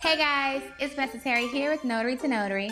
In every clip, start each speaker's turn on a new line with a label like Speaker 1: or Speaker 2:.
Speaker 1: Hey guys, it's Vanessa Terry here with Notary to Notary.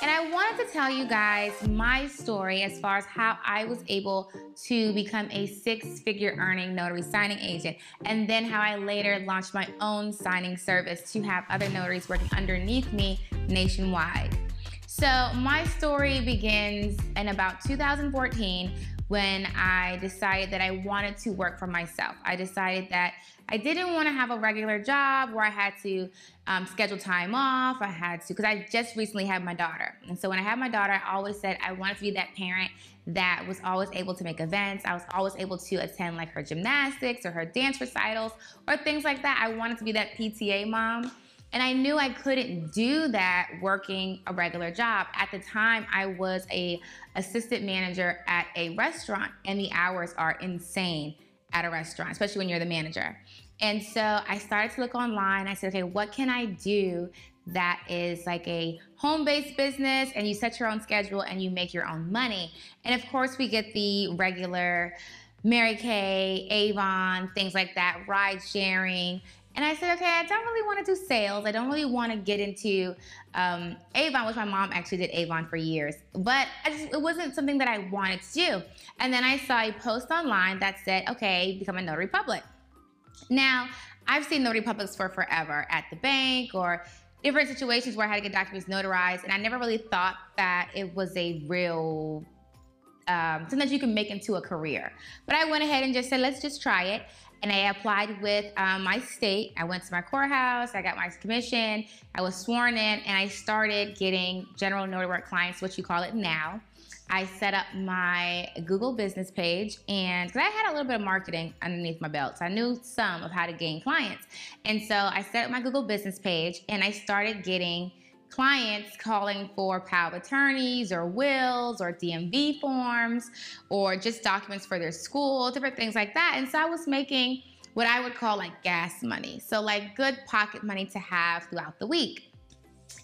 Speaker 1: And I wanted to tell you guys my story as far as how I was able to become a six figure earning notary signing agent, and then how I later launched my own signing service to have other notaries working underneath me nationwide. So, my story begins in about 2014 when I decided that I wanted to work for myself. I decided that I didn't want to have a regular job where I had to um, schedule time off. I had to, because I just recently had my daughter. And so when I had my daughter, I always said I wanted to be that parent that was always able to make events. I was always able to attend like her gymnastics or her dance recitals or things like that. I wanted to be that PTA mom. And I knew I couldn't do that working a regular job. At the time, I was a assistant manager at a restaurant and the hours are insane at a restaurant, especially when you're the manager. And so I started to look online. I said, okay, what can I do that is like a home based business and you set your own schedule and you make your own money? And of course, we get the regular Mary Kay, Avon, things like that, ride sharing. And I said, okay, I don't really want to do sales. I don't really want to get into um, Avon, which my mom actually did Avon for years. But just, it wasn't something that I wanted to do. And then I saw a post online that said, okay, become a notary public. Now, I've seen notary publics for forever at the bank or different situations where I had to get documents notarized, and I never really thought that it was a real um, something that you can make into a career. But I went ahead and just said, let's just try it. And I applied with um, my state. I went to my courthouse, I got my commission, I was sworn in, and I started getting general notary work clients, what you call it now. I set up my Google business page and because I had a little bit of marketing underneath my belt, so I knew some of how to gain clients. And so I set up my Google business page and I started getting clients calling for power of attorneys or wills or DMV forms or just documents for their school, different things like that. And so I was making what I would call like gas money. So, like good pocket money to have throughout the week.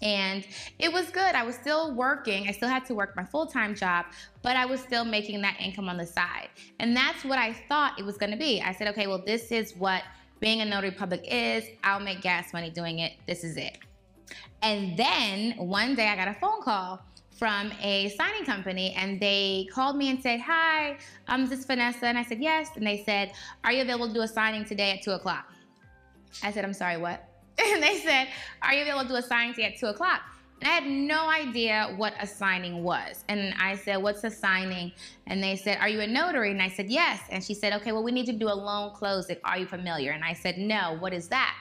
Speaker 1: And it was good. I was still working. I still had to work my full time job, but I was still making that income on the side. And that's what I thought it was going to be. I said, okay, well, this is what being a notary public is. I'll make gas money doing it. This is it. And then one day I got a phone call from a signing company and they called me and said, Hi, um, is this Vanessa? And I said, Yes. And they said, Are you available to do a signing today at two o'clock? I said, I'm sorry, what? and they said, Are you able to do a signing today at 2 o'clock? And I had no idea what a signing was. And I said, What's a signing? And they said, Are you a notary? And I said, Yes. And she said, Okay, well, we need to do a loan closing. Are you familiar? And I said, No. What is that?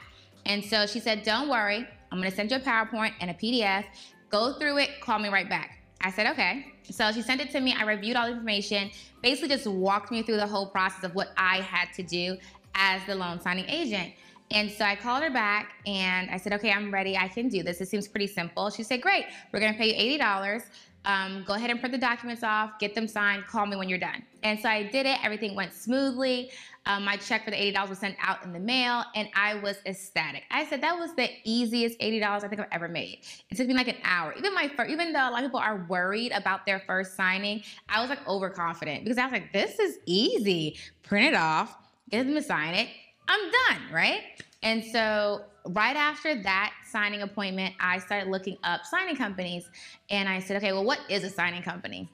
Speaker 1: And so she said, Don't worry. I'm to send you a PowerPoint and a PDF. Go through it. Call me right back. I said, Okay. So she sent it to me. I reviewed all the information, basically just walked me through the whole process of what I had to do as the loan signing agent. And so I called her back and I said, okay, I'm ready. I can do this. It seems pretty simple. She said, great. We're going to pay you $80. Um, go ahead and print the documents off, get them signed, call me when you're done. And so I did it. Everything went smoothly. Um, my check for the $80 was sent out in the mail and I was ecstatic. I said that was the easiest $80 I think I've ever made. It took me like an hour. Even my first, even though a lot of people are worried about their first signing, I was like overconfident because I was like, this is easy. Print it off, get them to sign it, I'm done, right? And so right after that signing appointment, I started looking up signing companies and I said, okay, well, what is a signing company?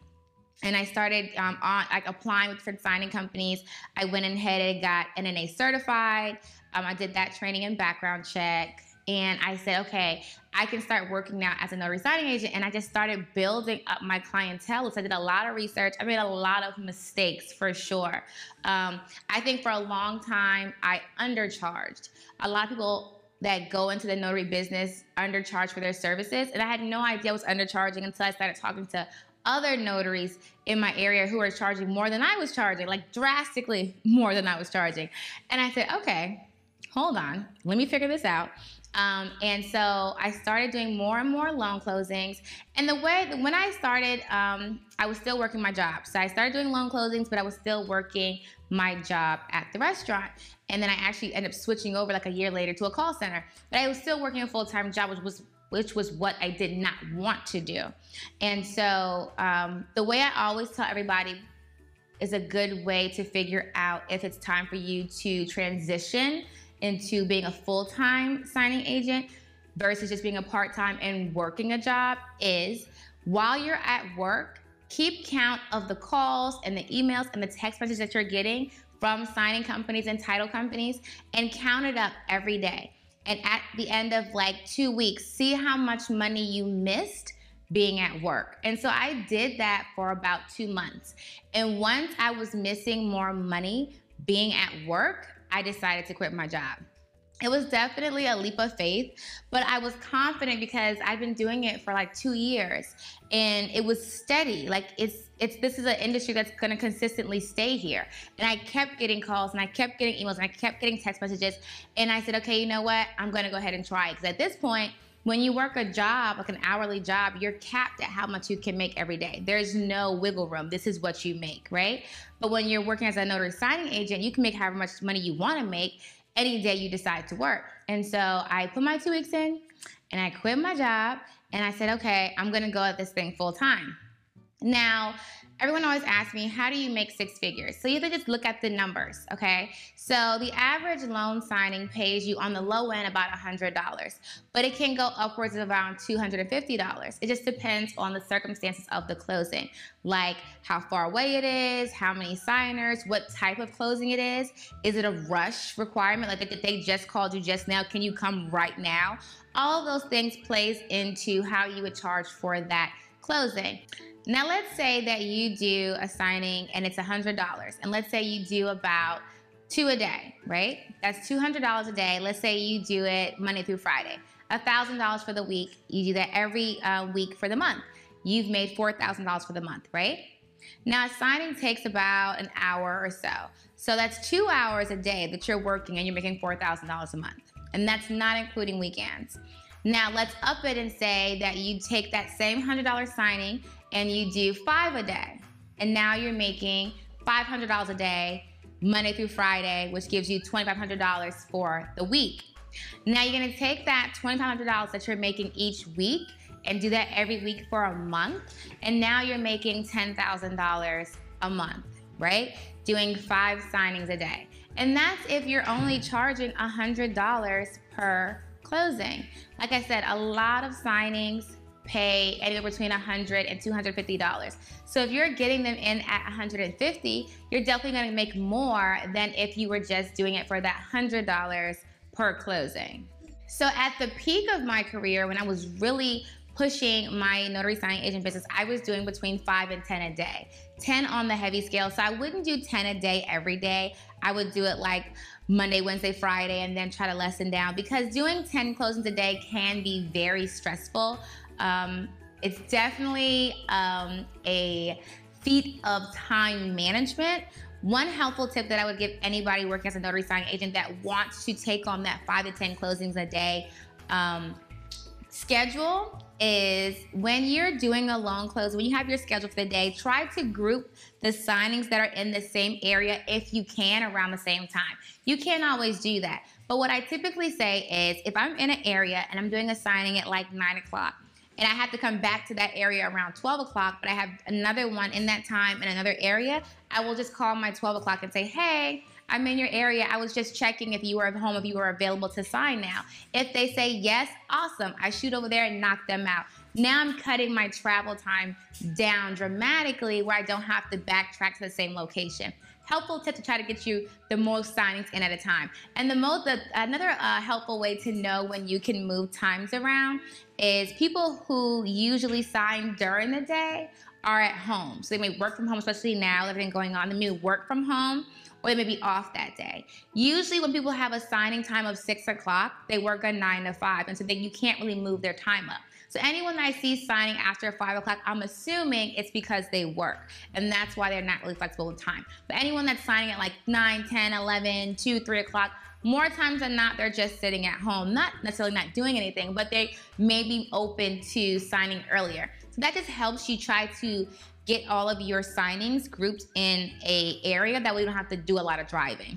Speaker 1: And I started um, on like applying with different signing companies. I went ahead and got NNA certified. Um, I did that training and background check. And I said, okay, I can start working now as a notary signing agent. And I just started building up my clientele. So I did a lot of research. I made a lot of mistakes for sure. Um, I think for a long time, I undercharged. A lot of people that go into the notary business undercharge for their services. And I had no idea I was undercharging until I started talking to other notaries in my area who were charging more than I was charging, like drastically more than I was charging. And I said, okay, hold on, let me figure this out. Um, and so I started doing more and more loan closings. And the way, when I started, um, I was still working my job. So I started doing loan closings, but I was still working my job at the restaurant. And then I actually ended up switching over like a year later to a call center. But I was still working a full time job, which was which was what I did not want to do. And so um, the way I always tell everybody is a good way to figure out if it's time for you to transition into being a full time signing agent, versus just being a part time and working a job is while you're at work, keep count of the calls and the emails and the text messages that you're getting from signing companies and title companies and count it up every day. And at the end of like two weeks, see how much money you missed being at work. And so I did that for about two months. And once I was missing more money being at work, I decided to quit my job. It was definitely a leap of faith, but I was confident because I've been doing it for like two years and it was steady. Like it's it's this is an industry that's gonna consistently stay here. And I kept getting calls and I kept getting emails and I kept getting text messages. And I said, okay, you know what? I'm gonna go ahead and try. Because at this point, when you work a job, like an hourly job, you're capped at how much you can make every day. There's no wiggle room. This is what you make, right? But when you're working as a notary signing agent, you can make however much money you want to make any day you decide to work. And so I put my two weeks in and I quit my job and I said, okay, I'm going to go at this thing full time. Now, everyone always asks me, how do you make six figures? So you have to just look at the numbers, okay? So the average loan signing pays you on the low end about $100, but it can go upwards of around $250. It just depends on the circumstances of the closing, like how far away it is, how many signers, what type of closing it is. Is it a rush requirement? Like they just called you just now, can you come right now? All those things plays into how you would charge for that closing. Now, let's say that you do a signing and it's $100, and let's say you do about two a day, right? That's $200 a day. Let's say you do it Monday through Friday. $1,000 for the week. You do that every uh, week for the month. You've made $4,000 for the month, right? Now, signing takes about an hour or so. So that's two hours a day that you're working and you're making $4,000 a month. And that's not including weekends. Now, let's up it and say that you take that same $100 signing and you do five a day. And now you're making $500 a day, Monday through Friday, which gives you $2,500 for the week. Now you're gonna take that $2,500 that you're making each week and do that every week for a month. And now you're making $10,000 a month, right? Doing five signings a day. And that's if you're only charging $100 per closing. Like I said, a lot of signings pay anywhere between $100 and $250. So if you're getting them in at 150, you're definitely going to make more than if you were just doing it for that $100 per closing. So at the peak of my career, when I was really pushing my notary signing agent business, I was doing between five and 10 a day. 10 on the heavy scale. So I wouldn't do 10 a day every day. I would do it like Monday, Wednesday, Friday, and then try to lessen down because doing 10 closings a day can be very stressful. Um, it's definitely um, a feat of time management. One helpful tip that I would give anybody working as a notary signing agent that wants to take on that five to 10 closings a day um, schedule is when you're doing a loan close, when you have your schedule for the day, try to group the signings that are in the same area if you can around the same time. You can't always do that. But what I typically say is if I'm in an area and I'm doing a signing at like nine o'clock, and I have to come back to that area around 12 o'clock, but I have another one in that time in another area, I will just call my 12 o'clock and say, hey, I'm in your area. I was just checking if you were at home, if you were available to sign now. If they say yes, awesome. I shoot over there and knock them out. Now I'm cutting my travel time down dramatically where I don't have to backtrack to the same location helpful tip to try to get you the most signings in at a time. And the most, the, another uh, helpful way to know when you can move times around is people who usually sign during the day are at home. So they may work from home, especially now, everything going on. They may work from home or they may be off that day. Usually when people have a signing time of six o'clock, they work a nine to five. And so then you can't really move their time up. So anyone that I see signing after five o'clock, I'm assuming it's because they work. And that's why they're not really flexible with time. But anyone that's signing at like 9, 10, 11, 2, 3 o'clock, more times than not, they're just sitting at home, not necessarily not doing anything, but they may be open to signing earlier. So that just helps you try to get all of your signings grouped in a area that we don't have to do a lot of driving.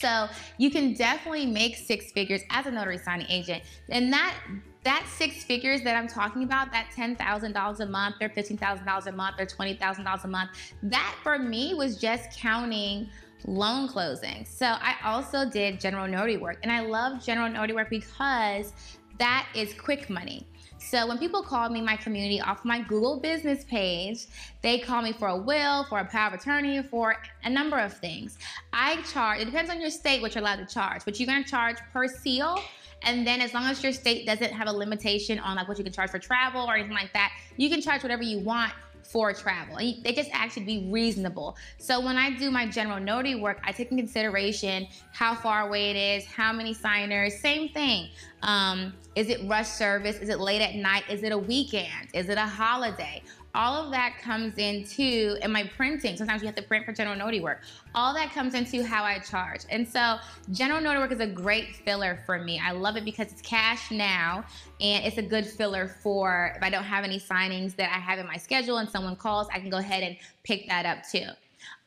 Speaker 1: So you can definitely make six figures as a notary signing agent. And that that six figures that I'm talking about, that $10,000 a month or $15,000 a month or $20,000 a month, that for me was just counting loan closings. So I also did general notary work and I love general notary work because that is quick money. So when people call me my community off my Google business page, they call me for a will, for a power of attorney, for a number of things. I charge, it depends on your state what you're allowed to charge, but you're gonna charge per seal. And then as long as your state doesn't have a limitation on like what you can charge for travel or anything like that, you can charge whatever you want for travel. They just actually be reasonable. So when I do my general notary work, I take in consideration how far away it is, how many signers, same thing. Um, is it rush service? Is it late at night? Is it a weekend? Is it a holiday? All of that comes into in my printing. Sometimes you have to print for general notary work. All that comes into how I charge. And so general notary work is a great filler for me. I love it because it's cash now and it's a good filler for if I don't have any signings that I have in my schedule and someone calls, I can go ahead and pick that up too.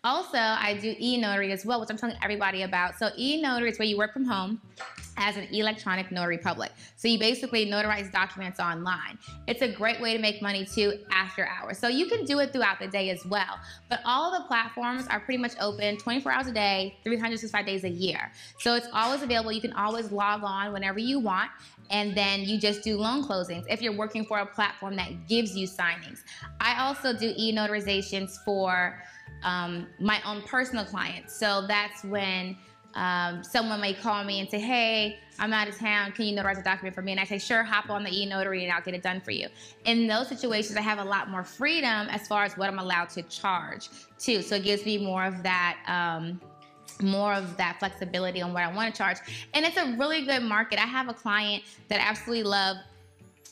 Speaker 1: Also, I do e-notary as well, which I'm telling everybody about. So e-notary is where you work from home as an electronic notary public. So you basically notarize documents online. It's a great way to make money too after hours. So you can do it throughout the day as well. But all of the platforms are pretty much open 24 hours a day, 365 days a year. So it's always available. You can always log on whenever you want and then you just do loan closings if you're working for a platform that gives you signings. I also do e-notarizations for um, my own personal clients. So that's when um, someone may call me and say, hey, I'm out of town. Can you notarize a document for me? And I say, sure, hop on the e-notary and I'll get it done for you. In those situations, I have a lot more freedom as far as what I'm allowed to charge too. So it gives me more of that, um, more of that flexibility on what I want to charge. And it's a really good market. I have a client that I absolutely love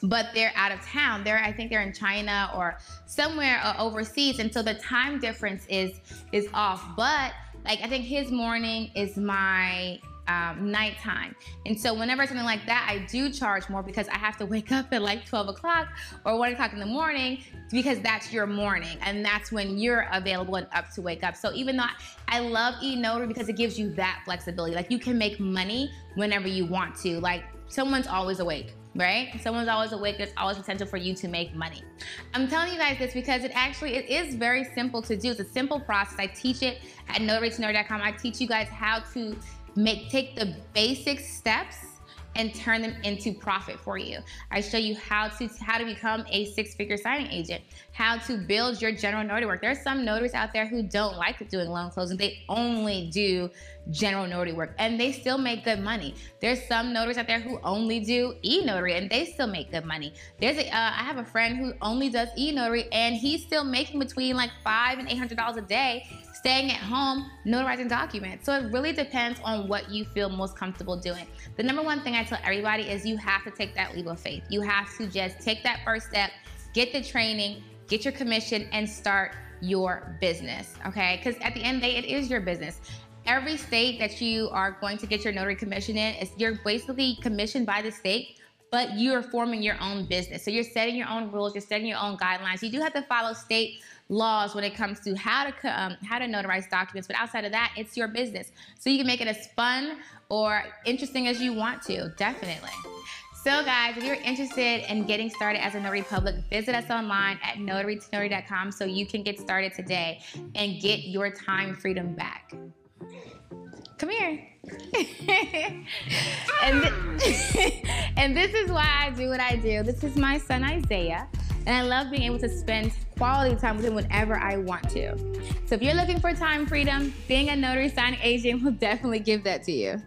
Speaker 1: but they're out of town. They're, I think they're in China or somewhere uh, overseas, and so the time difference is is off. But like I think his morning is my um, nighttime. And so whenever something like that, I do charge more because I have to wake up at like 12 o'clock or 1 o'clock in the morning because that's your morning and that's when you're available and up to wake up. So even though I love eNotary because it gives you that flexibility, like you can make money whenever you want to. Like someone's always awake right? Someone's always awake. There's always potential for you to make money. I'm telling you guys this because it actually it is very simple to do. It's a simple process. I teach it at notarytonotary.com. I teach you guys how to make take the basic steps and turn them into profit for you. I show you how to how to become a six-figure signing agent, how to build your general notary work. There are some notaries out there who don't like doing loan closing. They only do general notary work and they still make good money. There's some notaries out there who only do e-notary and they still make good money. There's a, uh, I have a friend who only does e-notary and he's still making between like five and eight hundred dollars a day staying at home, notarizing documents. So it really depends on what you feel most comfortable doing. The number one thing I tell everybody is you have to take that leap of faith. You have to just take that first step, get the training, get your commission, and start your business, okay? Because at the end of the day, it is your business. Every state that you are going to get your notary commission in, is you're basically commissioned by the state but you're forming your own business. So you're setting your own rules, you're setting your own guidelines. You do have to follow state laws when it comes to how to um, how to notarize documents, but outside of that, it's your business. So you can make it as fun or interesting as you want to, definitely. So guys, if you're interested in getting started as a notary public, visit us online at notarytonotary.com so you can get started today and get your time freedom back. Come here. and, th- and this is why I do what I do. This is my son Isaiah. And I love being able to spend quality time with him whenever I want to. So if you're looking for time freedom, being a notary signing agent will definitely give that to you.